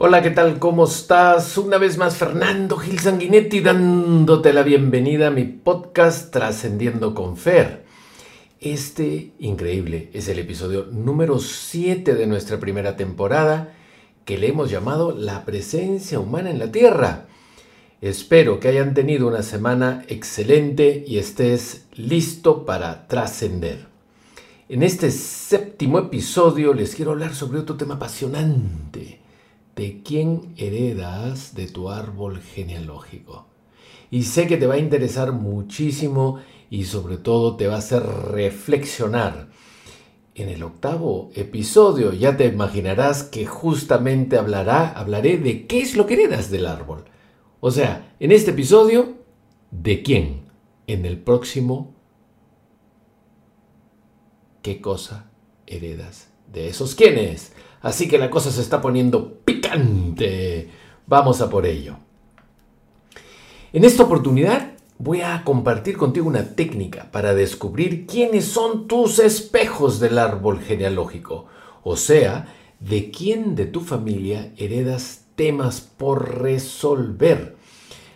Hola, ¿qué tal? ¿Cómo estás? Una vez más, Fernando Gil Sanguinetti dándote la bienvenida a mi podcast Trascendiendo con Fer. Este increíble es el episodio número 7 de nuestra primera temporada que le hemos llamado La presencia humana en la Tierra. Espero que hayan tenido una semana excelente y estés listo para trascender. En este séptimo episodio les quiero hablar sobre otro tema apasionante de quién heredas de tu árbol genealógico. Y sé que te va a interesar muchísimo y sobre todo te va a hacer reflexionar. En el octavo episodio ya te imaginarás que justamente hablará, hablaré de qué es lo que heredas del árbol. O sea, en este episodio, ¿de quién? En el próximo, ¿qué cosa heredas de esos quiénes? Así que la cosa se está poniendo picante. Vamos a por ello. En esta oportunidad voy a compartir contigo una técnica para descubrir quiénes son tus espejos del árbol genealógico. O sea, de quién de tu familia heredas temas por resolver.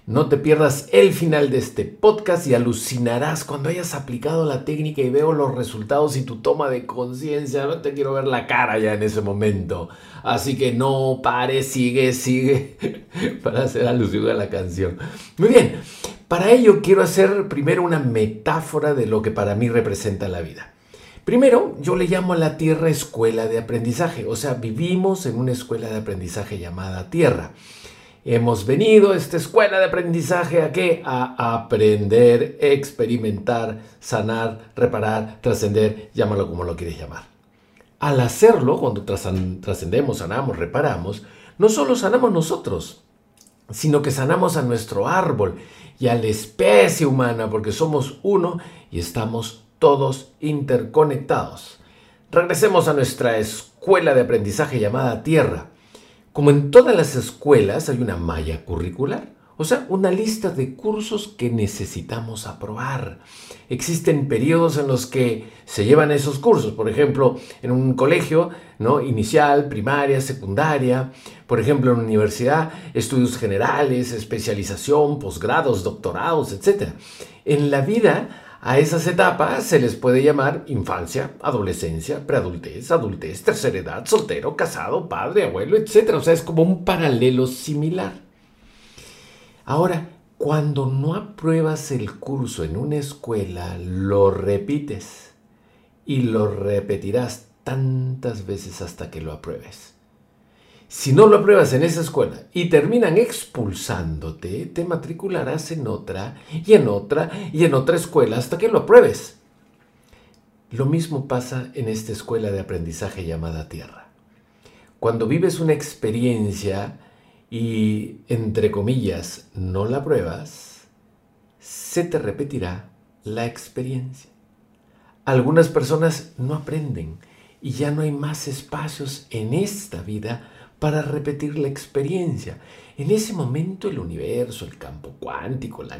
No te pierdas el final de este podcast y alucinarás cuando hayas aplicado la técnica y veo los resultados y tu toma de conciencia. No te quiero ver la cara ya en ese momento. Así que no pares, sigue, sigue para hacer alusión a la canción. Muy bien, para ello quiero hacer primero una metáfora de lo que para mí representa la vida. Primero, yo le llamo a la Tierra escuela de aprendizaje, o sea, vivimos en una escuela de aprendizaje llamada Tierra. Hemos venido a esta escuela de aprendizaje a qué? A aprender, experimentar, sanar, reparar, trascender, llámalo como lo quieres llamar. Al hacerlo, cuando trascendemos, sanamos, reparamos, no solo sanamos nosotros, sino que sanamos a nuestro árbol y a la especie humana, porque somos uno y estamos todos interconectados. Regresemos a nuestra escuela de aprendizaje llamada Tierra. Como en todas las escuelas hay una malla curricular, o sea, una lista de cursos que necesitamos aprobar. Existen periodos en los que se llevan esos cursos, por ejemplo, en un colegio, ¿no? Inicial, primaria, secundaria, por ejemplo, en una universidad, estudios generales, especialización, posgrados, doctorados, etc. En la vida a esas etapas se les puede llamar infancia, adolescencia, preadultez, adultez, tercera edad, soltero, casado, padre, abuelo, etc. O sea, es como un paralelo similar. Ahora, cuando no apruebas el curso en una escuela, lo repites y lo repetirás tantas veces hasta que lo apruebes. Si no lo apruebas en esa escuela y terminan expulsándote, te matricularás en otra y en otra y en otra escuela hasta que lo apruebes. Lo mismo pasa en esta escuela de aprendizaje llamada Tierra. Cuando vives una experiencia y, entre comillas, no la apruebas, se te repetirá la experiencia. Algunas personas no aprenden y ya no hay más espacios en esta vida para repetir la experiencia. En ese momento el universo, el campo cuántico, la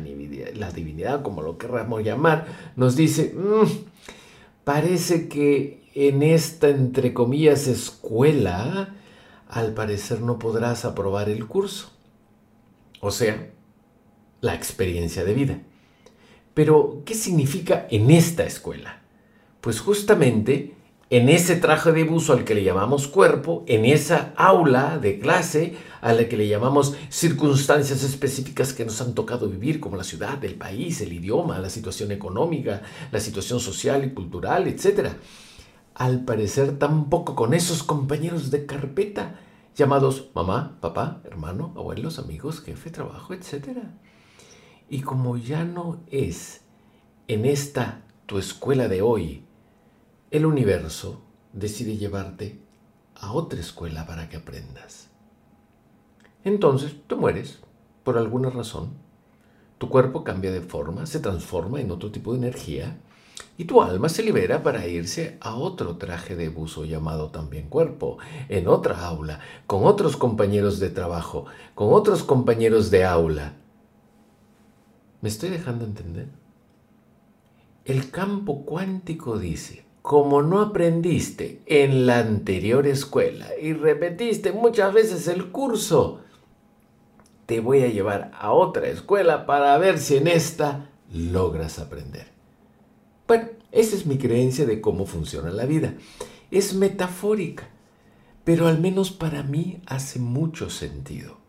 divinidad, como lo querramos llamar, nos dice, mm, parece que en esta, entre comillas, escuela, al parecer no podrás aprobar el curso. O sea, la experiencia de vida. Pero, ¿qué significa en esta escuela? Pues justamente en ese traje de buzo al que le llamamos cuerpo, en esa aula de clase a la que le llamamos circunstancias específicas que nos han tocado vivir, como la ciudad, el país, el idioma, la situación económica, la situación social y cultural, etc. Al parecer tampoco con esos compañeros de carpeta llamados mamá, papá, hermano, abuelos, amigos, jefe, trabajo, etc. Y como ya no es en esta tu escuela de hoy, el universo decide llevarte a otra escuela para que aprendas. Entonces tú mueres por alguna razón. Tu cuerpo cambia de forma, se transforma en otro tipo de energía y tu alma se libera para irse a otro traje de buzo llamado también cuerpo, en otra aula, con otros compañeros de trabajo, con otros compañeros de aula. ¿Me estoy dejando entender? El campo cuántico dice, como no aprendiste en la anterior escuela y repetiste muchas veces el curso, te voy a llevar a otra escuela para ver si en esta logras aprender. Bueno, esa es mi creencia de cómo funciona la vida. Es metafórica, pero al menos para mí hace mucho sentido.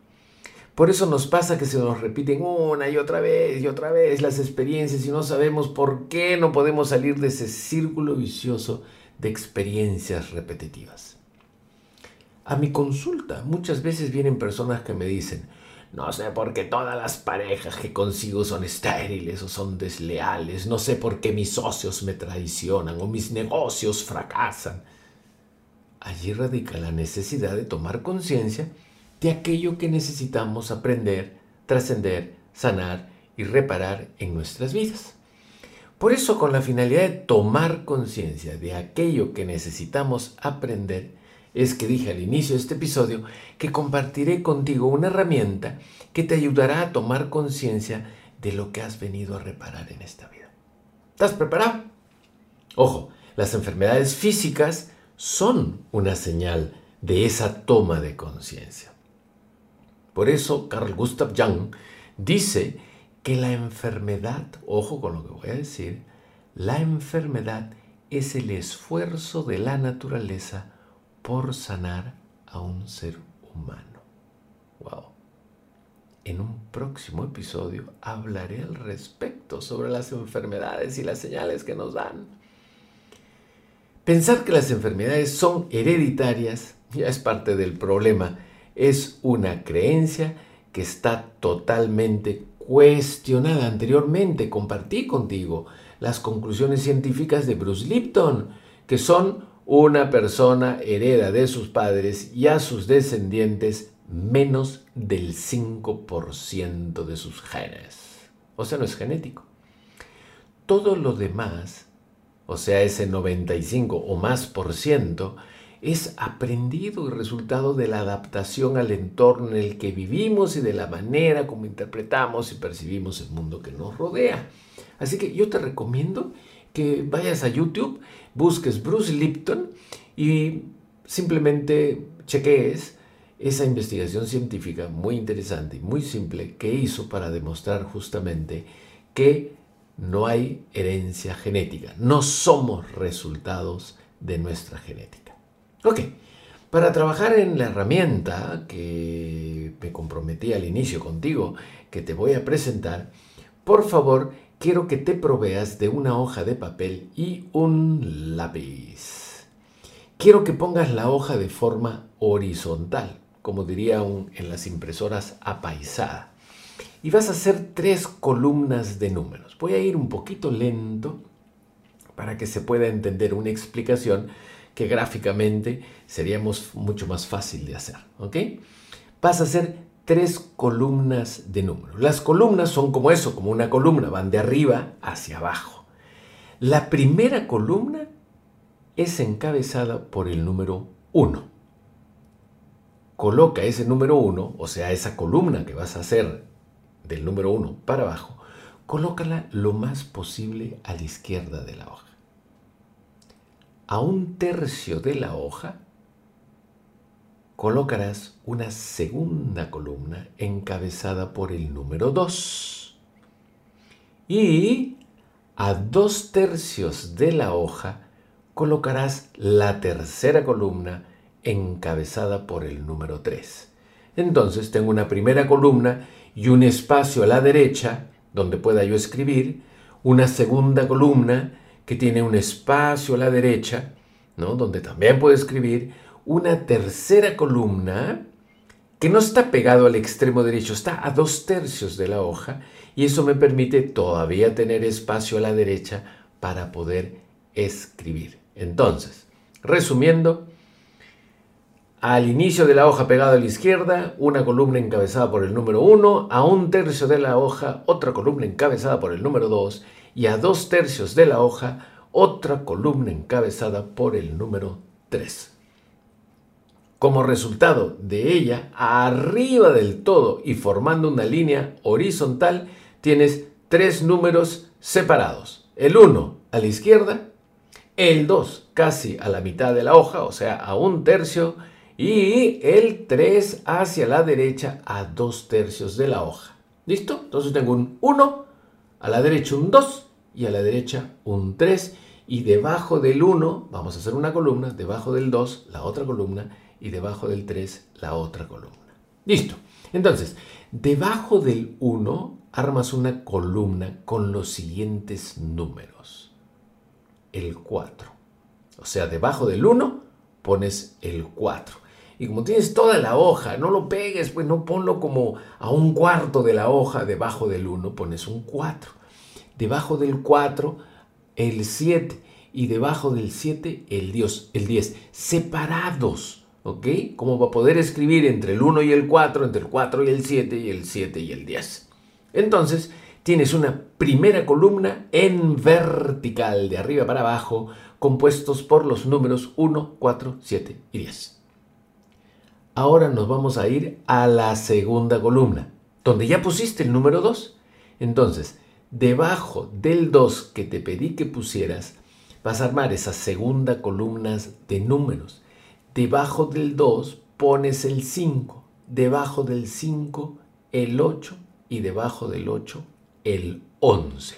Por eso nos pasa que se nos repiten una y otra vez y otra vez las experiencias y no sabemos por qué no podemos salir de ese círculo vicioso de experiencias repetitivas. A mi consulta muchas veces vienen personas que me dicen, no sé por qué todas las parejas que consigo son estériles o son desleales. No sé por qué mis socios me traicionan o mis negocios fracasan. Allí radica la necesidad de tomar conciencia de aquello que necesitamos aprender, trascender, sanar y reparar en nuestras vidas. Por eso, con la finalidad de tomar conciencia de aquello que necesitamos aprender, es que dije al inicio de este episodio que compartiré contigo una herramienta que te ayudará a tomar conciencia de lo que has venido a reparar en esta vida. ¿Estás preparado? Ojo, las enfermedades físicas son una señal de esa toma de conciencia. Por eso Carl Gustav Jung dice que la enfermedad, ojo con lo que voy a decir, la enfermedad es el esfuerzo de la naturaleza por sanar a un ser humano. Wow. En un próximo episodio hablaré al respecto sobre las enfermedades y las señales que nos dan. Pensar que las enfermedades son hereditarias ya es parte del problema. Es una creencia que está totalmente cuestionada. Anteriormente compartí contigo las conclusiones científicas de Bruce Lipton, que son una persona hereda de sus padres y a sus descendientes menos del 5% de sus genes. O sea, no es genético. Todo lo demás, o sea, ese 95 o más por ciento, es aprendido y resultado de la adaptación al entorno en el que vivimos y de la manera como interpretamos y percibimos el mundo que nos rodea. Así que yo te recomiendo que vayas a YouTube, busques Bruce Lipton y simplemente chequees esa investigación científica muy interesante y muy simple que hizo para demostrar justamente que no hay herencia genética, no somos resultados de nuestra genética. Ok, para trabajar en la herramienta que me comprometí al inicio contigo, que te voy a presentar, por favor quiero que te proveas de una hoja de papel y un lápiz. Quiero que pongas la hoja de forma horizontal, como diría en las impresoras apaisada. Y vas a hacer tres columnas de números. Voy a ir un poquito lento para que se pueda entender una explicación que gráficamente sería mucho más fácil de hacer. ¿ok? Vas a hacer tres columnas de números. Las columnas son como eso, como una columna, van de arriba hacia abajo. La primera columna es encabezada por el número 1. Coloca ese número 1, o sea, esa columna que vas a hacer del número 1 para abajo, colócala lo más posible a la izquierda de la hoja. A un tercio de la hoja colocarás una segunda columna encabezada por el número 2. Y a dos tercios de la hoja colocarás la tercera columna encabezada por el número 3. Entonces tengo una primera columna y un espacio a la derecha donde pueda yo escribir, una segunda columna que tiene un espacio a la derecha, ¿no? donde también puedo escribir, una tercera columna que no está pegado al extremo derecho, está a dos tercios de la hoja y eso me permite todavía tener espacio a la derecha para poder escribir. Entonces, resumiendo, al inicio de la hoja pegado a la izquierda, una columna encabezada por el número 1, a un tercio de la hoja, otra columna encabezada por el número 2 y a dos tercios de la hoja, otra columna encabezada por el número 3. Como resultado de ella, arriba del todo y formando una línea horizontal, tienes tres números separados. El 1 a la izquierda, el 2 casi a la mitad de la hoja, o sea, a un tercio, y el 3 hacia la derecha a dos tercios de la hoja. ¿Listo? Entonces tengo un 1, a la derecha un 2 y a la derecha un 3 y debajo del 1 vamos a hacer una columna, debajo del 2 la otra columna y debajo del 3 la otra columna. Listo. Entonces, debajo del 1 armas una columna con los siguientes números. El 4. O sea, debajo del 1 pones el 4. Y como tienes toda la hoja, no lo pegues, pues no ponlo como a un cuarto de la hoja debajo del 1, pones un 4. Debajo del 4, el 7. Y debajo del 7, el, Dios, el 10. Separados. ¿Ok? Como va a poder escribir entre el 1 y el 4, entre el 4 y el 7, y el 7 y el 10. Entonces, tienes una primera columna en vertical, de arriba para abajo, compuestos por los números 1, 4, 7 y 10. Ahora nos vamos a ir a la segunda columna, donde ya pusiste el número 2. Entonces, debajo del 2 que te pedí que pusieras, vas a armar esas segunda columnas de números. Debajo del 2 pones el 5, debajo del 5 el 8 y debajo del 8 el 11.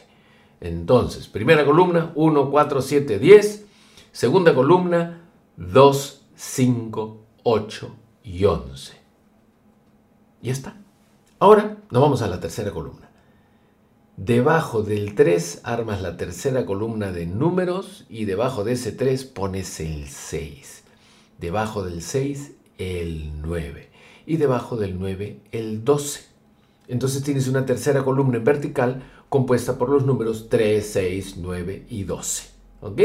Entonces, primera columna 1, 4, 7, 10. Segunda columna 2, 5, 8 y 11. Ya está. Ahora nos vamos a la tercera columna. Debajo del 3 armas la tercera columna de números y debajo de ese 3 pones el 6. Debajo del 6 el 9 y debajo del 9 el 12. Entonces tienes una tercera columna en vertical compuesta por los números 3, 6, 9 y 12. ¿Ok?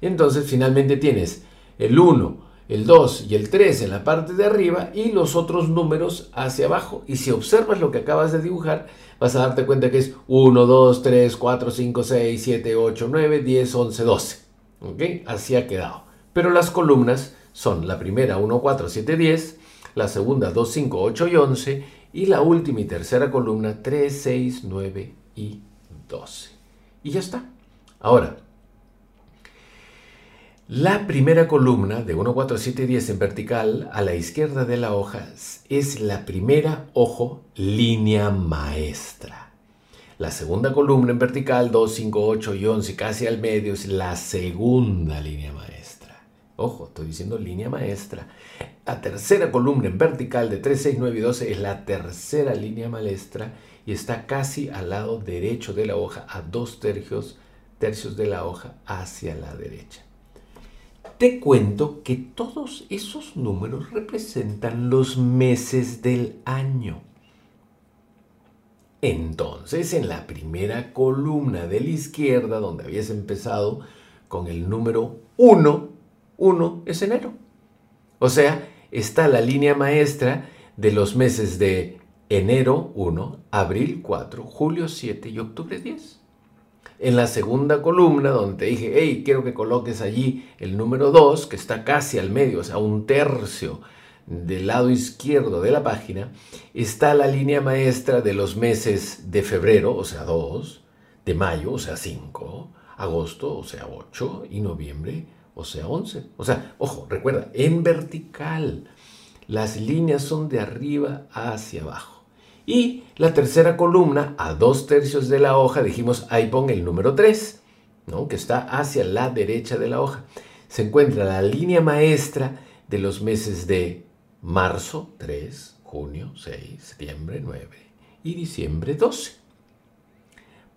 Entonces finalmente tienes el 1, el 2 y el 3 en la parte de arriba y los otros números hacia abajo. Y si observas lo que acabas de dibujar, vas a darte cuenta que es 1, 2, 3, 4, 5, 6, 7, 8, 9, 10, 11, 12. ¿Ok? Así ha quedado. Pero las columnas son la primera 1, 4, 7, 10, la segunda 2, 5, 8 y 11 y la última y tercera columna 3, 6, 9 y 12. Y ya está. Ahora, la primera columna de 1, 4, 7, 10 en vertical a la izquierda de la hoja es la primera, ojo, línea maestra. La segunda columna en vertical, 2, 5, 8 y 11, casi al medio, es la segunda línea maestra. Ojo, estoy diciendo línea maestra. La tercera columna en vertical de 3, 6, 9 y 12 es la tercera línea maestra y está casi al lado derecho de la hoja, a dos tercios, tercios de la hoja hacia la derecha te cuento que todos esos números representan los meses del año. Entonces, en la primera columna de la izquierda, donde habías empezado con el número 1, 1 es enero. O sea, está la línea maestra de los meses de enero 1, abril 4, julio 7 y octubre 10. En la segunda columna, donde te dije, hey, quiero que coloques allí el número 2, que está casi al medio, o sea, un tercio del lado izquierdo de la página, está la línea maestra de los meses de febrero, o sea, 2, de mayo, o sea, 5, agosto, o sea, 8, y noviembre, o sea, 11. O sea, ojo, recuerda, en vertical. Las líneas son de arriba hacia abajo. Y la tercera columna, a dos tercios de la hoja, dijimos, ahí pon el número 3, ¿no? que está hacia la derecha de la hoja. Se encuentra la línea maestra de los meses de marzo 3, junio 6, septiembre 9 y diciembre 12.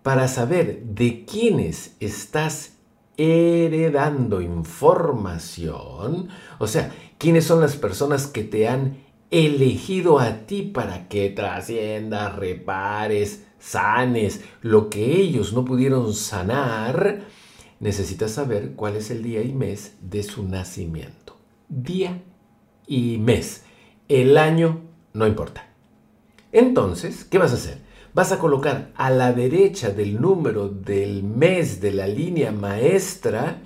Para saber de quiénes estás heredando información, o sea, quiénes son las personas que te han elegido a ti para que trasciendas, repares, sanes lo que ellos no pudieron sanar, necesitas saber cuál es el día y mes de su nacimiento. Día y mes. El año no importa. Entonces, ¿qué vas a hacer? Vas a colocar a la derecha del número del mes de la línea maestra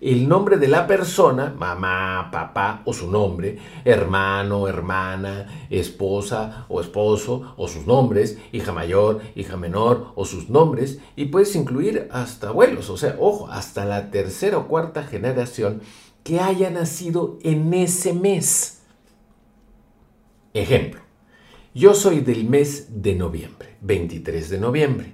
el nombre de la persona, mamá, papá o su nombre, hermano, hermana, esposa o esposo o sus nombres, hija mayor, hija menor o sus nombres, y puedes incluir hasta abuelos, o sea, ojo, hasta la tercera o cuarta generación que haya nacido en ese mes. Ejemplo, yo soy del mes de noviembre, 23 de noviembre.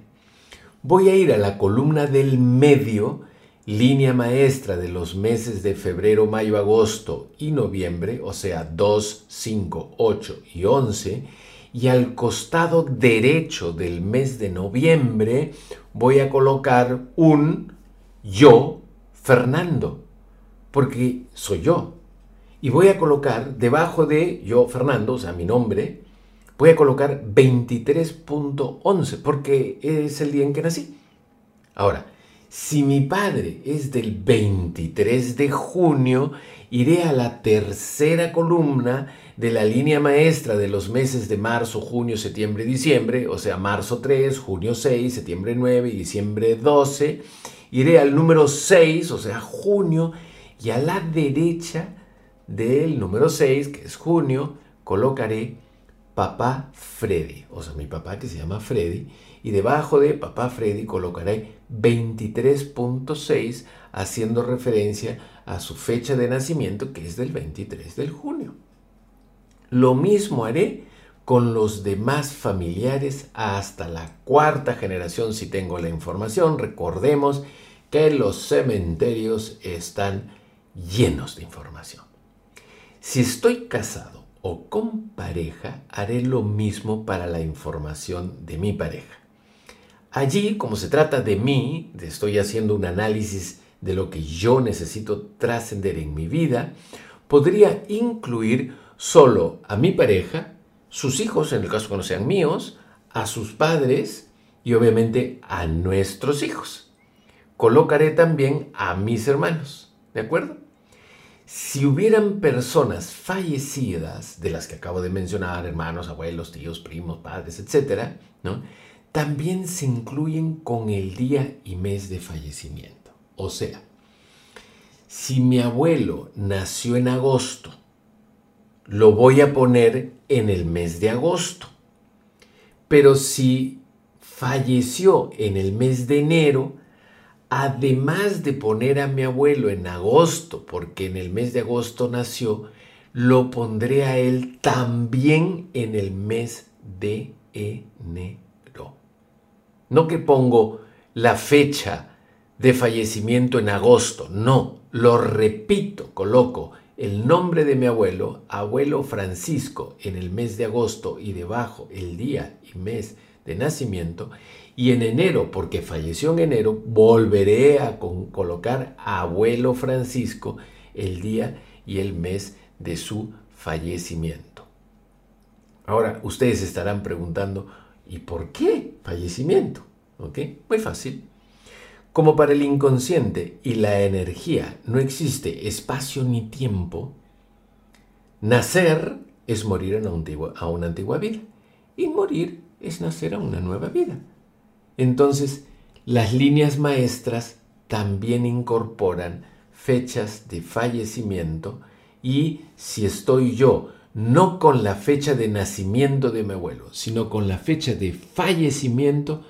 Voy a ir a la columna del medio, línea maestra de los meses de febrero, mayo, agosto y noviembre, o sea, 2, 5, 8 y 11, y al costado derecho del mes de noviembre voy a colocar un yo, Fernando, porque soy yo. Y voy a colocar debajo de yo, Fernando, o sea, mi nombre, voy a colocar 23.11 porque es el día en que nací. Ahora, si mi padre es del 23 de junio, iré a la tercera columna de la línea maestra de los meses de marzo, junio, septiembre, diciembre, o sea, marzo 3, junio 6, septiembre 9 y diciembre 12. Iré al número 6, o sea, junio, y a la derecha del número 6, que es junio, colocaré papá Freddy, o sea, mi papá que se llama Freddy, y debajo de papá Freddy colocaré 23.6 haciendo referencia a su fecha de nacimiento que es del 23 de junio. Lo mismo haré con los demás familiares hasta la cuarta generación si tengo la información. Recordemos que los cementerios están llenos de información. Si estoy casado o con pareja, haré lo mismo para la información de mi pareja. Allí, como se trata de mí, estoy haciendo un análisis de lo que yo necesito trascender en mi vida, podría incluir solo a mi pareja, sus hijos, en el caso que no sean míos, a sus padres y obviamente a nuestros hijos. Colocaré también a mis hermanos, ¿de acuerdo? si hubieran personas fallecidas, de las que acabo de mencionar, hermanos, abuelos, tíos, primos, padres, etc., ¿no? También se incluyen con el día y mes de fallecimiento. O sea, si mi abuelo nació en agosto, lo voy a poner en el mes de agosto. Pero si falleció en el mes de enero, además de poner a mi abuelo en agosto, porque en el mes de agosto nació, lo pondré a él también en el mes de enero. No que pongo la fecha de fallecimiento en agosto, no, lo repito, coloco el nombre de mi abuelo, abuelo Francisco, en el mes de agosto y debajo el día y mes de nacimiento y en enero, porque falleció en enero, volveré a colocar abuelo Francisco el día y el mes de su fallecimiento. Ahora, ustedes estarán preguntando, ¿y por qué fallecimiento? ¿Ok? Muy fácil. Como para el inconsciente y la energía no existe espacio ni tiempo, nacer es morir a una antigua vida y morir es nacer a una nueva vida. Entonces, las líneas maestras también incorporan fechas de fallecimiento y si estoy yo no con la fecha de nacimiento de mi abuelo, sino con la fecha de fallecimiento,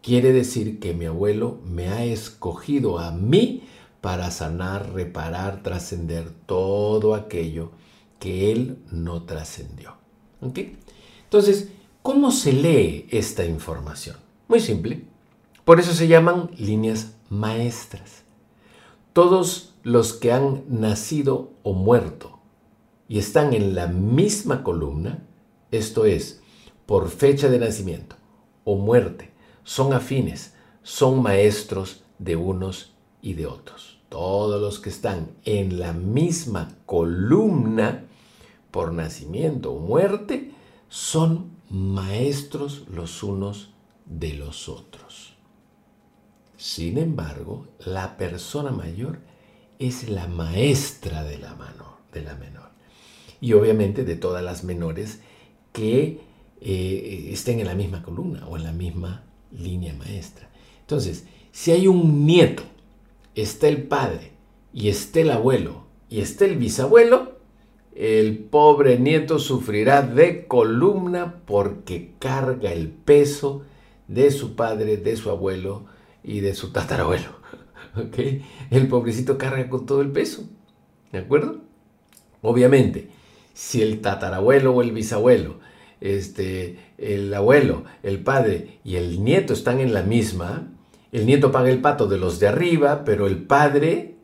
quiere decir que mi abuelo me ha escogido a mí para sanar, reparar, trascender todo aquello que él no trascendió. Entonces, ¿cómo se lee esta información? Muy simple. Por eso se llaman líneas maestras. Todos los que han nacido o muerto y están en la misma columna, esto es, por fecha de nacimiento o muerte, son afines, son maestros de unos y de otros. Todos los que están en la misma columna por nacimiento o muerte son maestros los unos de los otros. Sin embargo, la persona mayor es la maestra de la, mano, de la menor. Y obviamente de todas las menores que eh, estén en la misma columna o en la misma línea maestra. Entonces, si hay un nieto, está el padre y esté el abuelo y esté el bisabuelo, el pobre nieto sufrirá de columna porque carga el peso de su padre, de su abuelo y de su tatarabuelo. El pobrecito carga con todo el peso. ¿De acuerdo? Obviamente, si el tatarabuelo o el bisabuelo, este, el abuelo, el padre y el nieto están en la misma, el nieto paga el pato de los de arriba, pero el padre,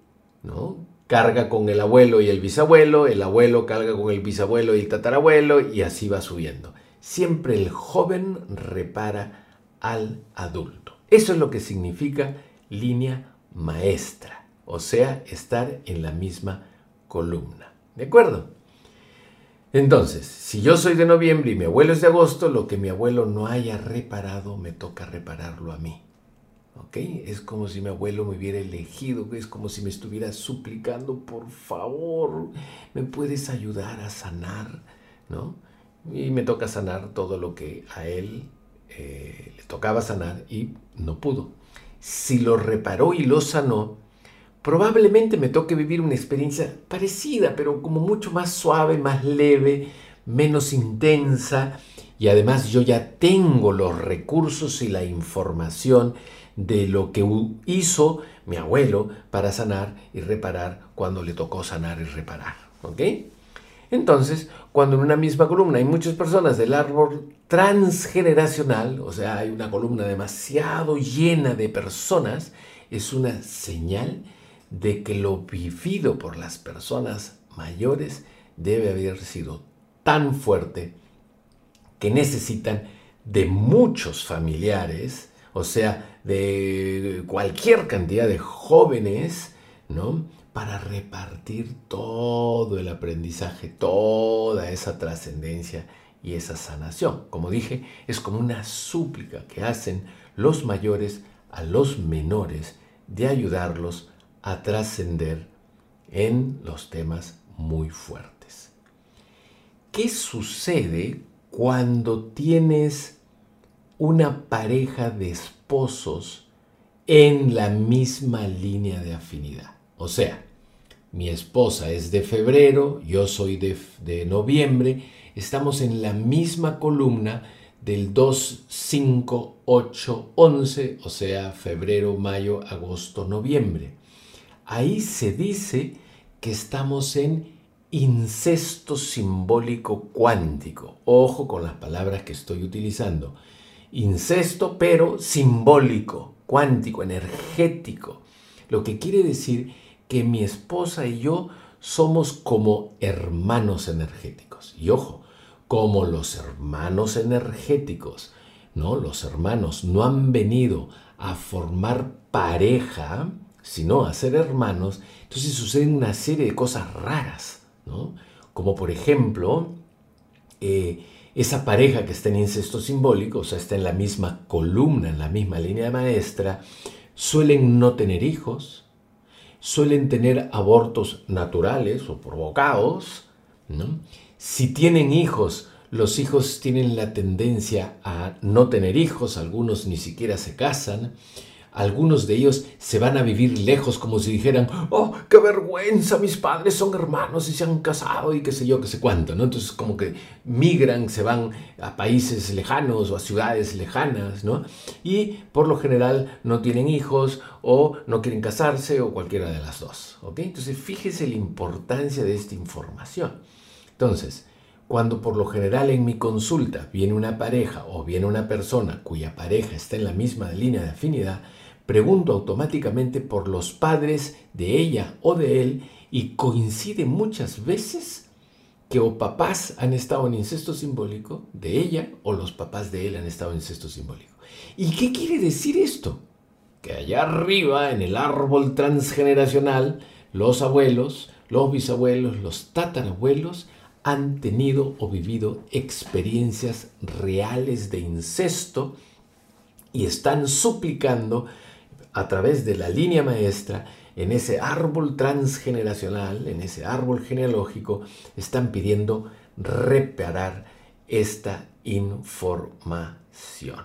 ¿no? Carga con el abuelo y el bisabuelo, el abuelo carga con el bisabuelo y el tatarabuelo, y así va subiendo. Siempre el joven repara al adulto. Eso es lo que significa línea maestra, o sea, estar en la misma columna. ¿De acuerdo? Entonces, si yo soy de noviembre y mi abuelo es de agosto, lo que mi abuelo no haya reparado me toca repararlo a mí. ¿Ok? Es como si mi abuelo me hubiera elegido, es como si me estuviera suplicando, por favor, ¿me puedes ayudar a sanar? ¿No? Y me toca sanar todo lo que a él eh, le tocaba sanar y no pudo. Si lo reparó y lo sanó, probablemente me toque vivir una experiencia parecida, pero como mucho más suave, más leve, menos intensa. Y además yo ya tengo los recursos y la información de lo que hizo mi abuelo para sanar y reparar cuando le tocó sanar y reparar. ¿Ok? Entonces, cuando en una misma columna hay muchas personas del árbol transgeneracional, o sea, hay una columna demasiado llena de personas, es una señal de que lo vivido por las personas mayores debe haber sido tan fuerte que necesitan de muchos familiares, o sea, de cualquier cantidad de jóvenes, ¿no? Para repartir todo el aprendizaje, toda esa trascendencia y esa sanación. Como dije, es como una súplica que hacen los mayores a los menores de ayudarlos a trascender en los temas muy fuertes. ¿Qué sucede cuando tienes una pareja de esposos en la misma línea de afinidad? O sea, mi esposa es de febrero, yo soy de, de noviembre, estamos en la misma columna del 2, 5, 8, 11, o sea, febrero, mayo, agosto, noviembre ahí se dice que estamos en incesto simbólico cuántico. Ojo con las palabras que estoy utilizando. Incesto, pero simbólico, cuántico, energético. Lo que quiere decir que mi esposa y yo somos como hermanos energéticos. Y ojo, como los hermanos energéticos, ¿no? Los hermanos no han venido a formar pareja, sino a ser hermanos, entonces suceden una serie de cosas raras, ¿no? Como por ejemplo, eh, esa pareja que está en incesto simbólico, o sea, está en la misma columna, en la misma línea maestra, suelen no tener hijos, suelen tener abortos naturales o provocados, ¿no? Si tienen hijos, los hijos tienen la tendencia a no tener hijos, algunos ni siquiera se casan, algunos de ellos se van a vivir lejos como si dijeran, oh, qué vergüenza, mis padres son hermanos y se han casado y qué sé yo, qué sé cuánto, ¿no? Entonces como que migran, se van a países lejanos o a ciudades lejanas, ¿no? Y por lo general no tienen hijos o no quieren casarse o cualquiera de las dos, ¿ok? Entonces fíjese la importancia de esta información. Entonces, cuando por lo general en mi consulta viene una pareja o viene una persona cuya pareja está en la misma línea de afinidad, pregunto automáticamente por los padres de ella o de él y coincide muchas veces que o papás han estado en incesto simbólico de ella o los papás de él han estado en incesto simbólico. ¿Y qué quiere decir esto? Que allá arriba en el árbol transgeneracional, los abuelos, los bisabuelos, los tatarabuelos han tenido o vivido experiencias reales de incesto y están suplicando a través de la línea maestra, en ese árbol transgeneracional, en ese árbol genealógico, están pidiendo reparar esta información.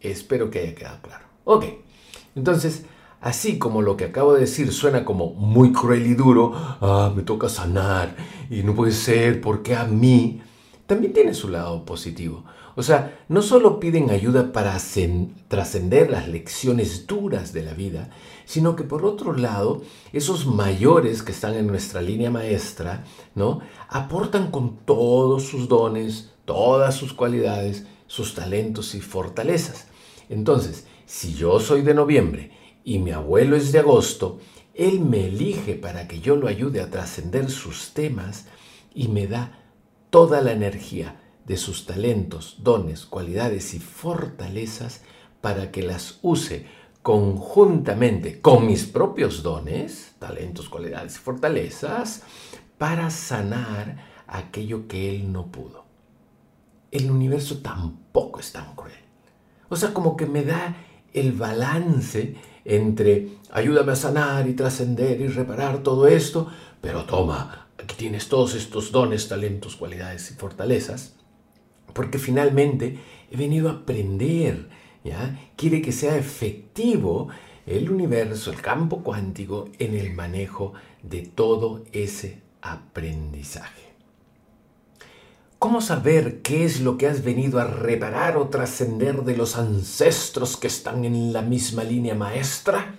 Espero que haya quedado claro. Ok, entonces Así como lo que acabo de decir suena como muy cruel y duro, ah, me toca sanar y no puede ser, porque a mí? También tiene su lado positivo. O sea, no solo piden ayuda para trascender las lecciones duras de la vida, sino que por otro lado, esos mayores que están en nuestra línea maestra, ¿no? Aportan con todos sus dones, todas sus cualidades, sus talentos y fortalezas. Entonces, si yo soy de noviembre y mi abuelo es de agosto, él me elige para que yo lo ayude a trascender sus temas y me da toda la energía de sus talentos, dones, cualidades y fortalezas para que las use conjuntamente con mis propios dones, talentos, cualidades y fortalezas, para sanar aquello que él no pudo. El universo tampoco es tan cruel. O sea, como que me da el balance entre ayúdame a sanar y trascender y reparar todo esto, pero toma, aquí tienes todos estos dones, talentos, cualidades y fortalezas porque finalmente he venido a aprender, ¿ya? Quiere que sea efectivo el universo, el campo cuántico, en el manejo de todo ese aprendizaje. ¿Cómo saber qué es lo que has venido a reparar o trascender de los ancestros que están en la misma línea maestra?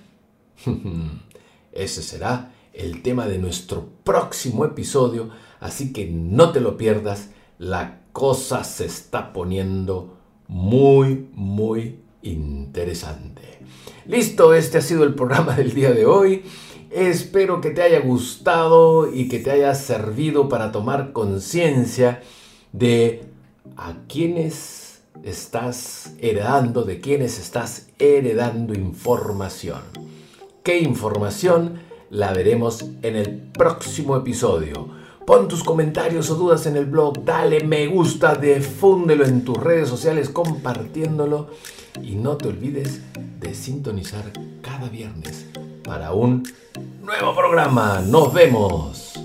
Ese será el tema de nuestro próximo episodio, así que no te lo pierdas. La cosa se está poniendo muy, muy interesante. Listo, este ha sido el programa del día de hoy. Espero que te haya gustado y que te haya servido para tomar conciencia de a quienes estás heredando, de quienes estás heredando información. ¿Qué información? La veremos en el próximo episodio. Pon tus comentarios o dudas en el blog, dale me gusta, difúndelo en tus redes sociales compartiéndolo y no te olvides de sintonizar cada viernes para un nuevo programa. Nos vemos.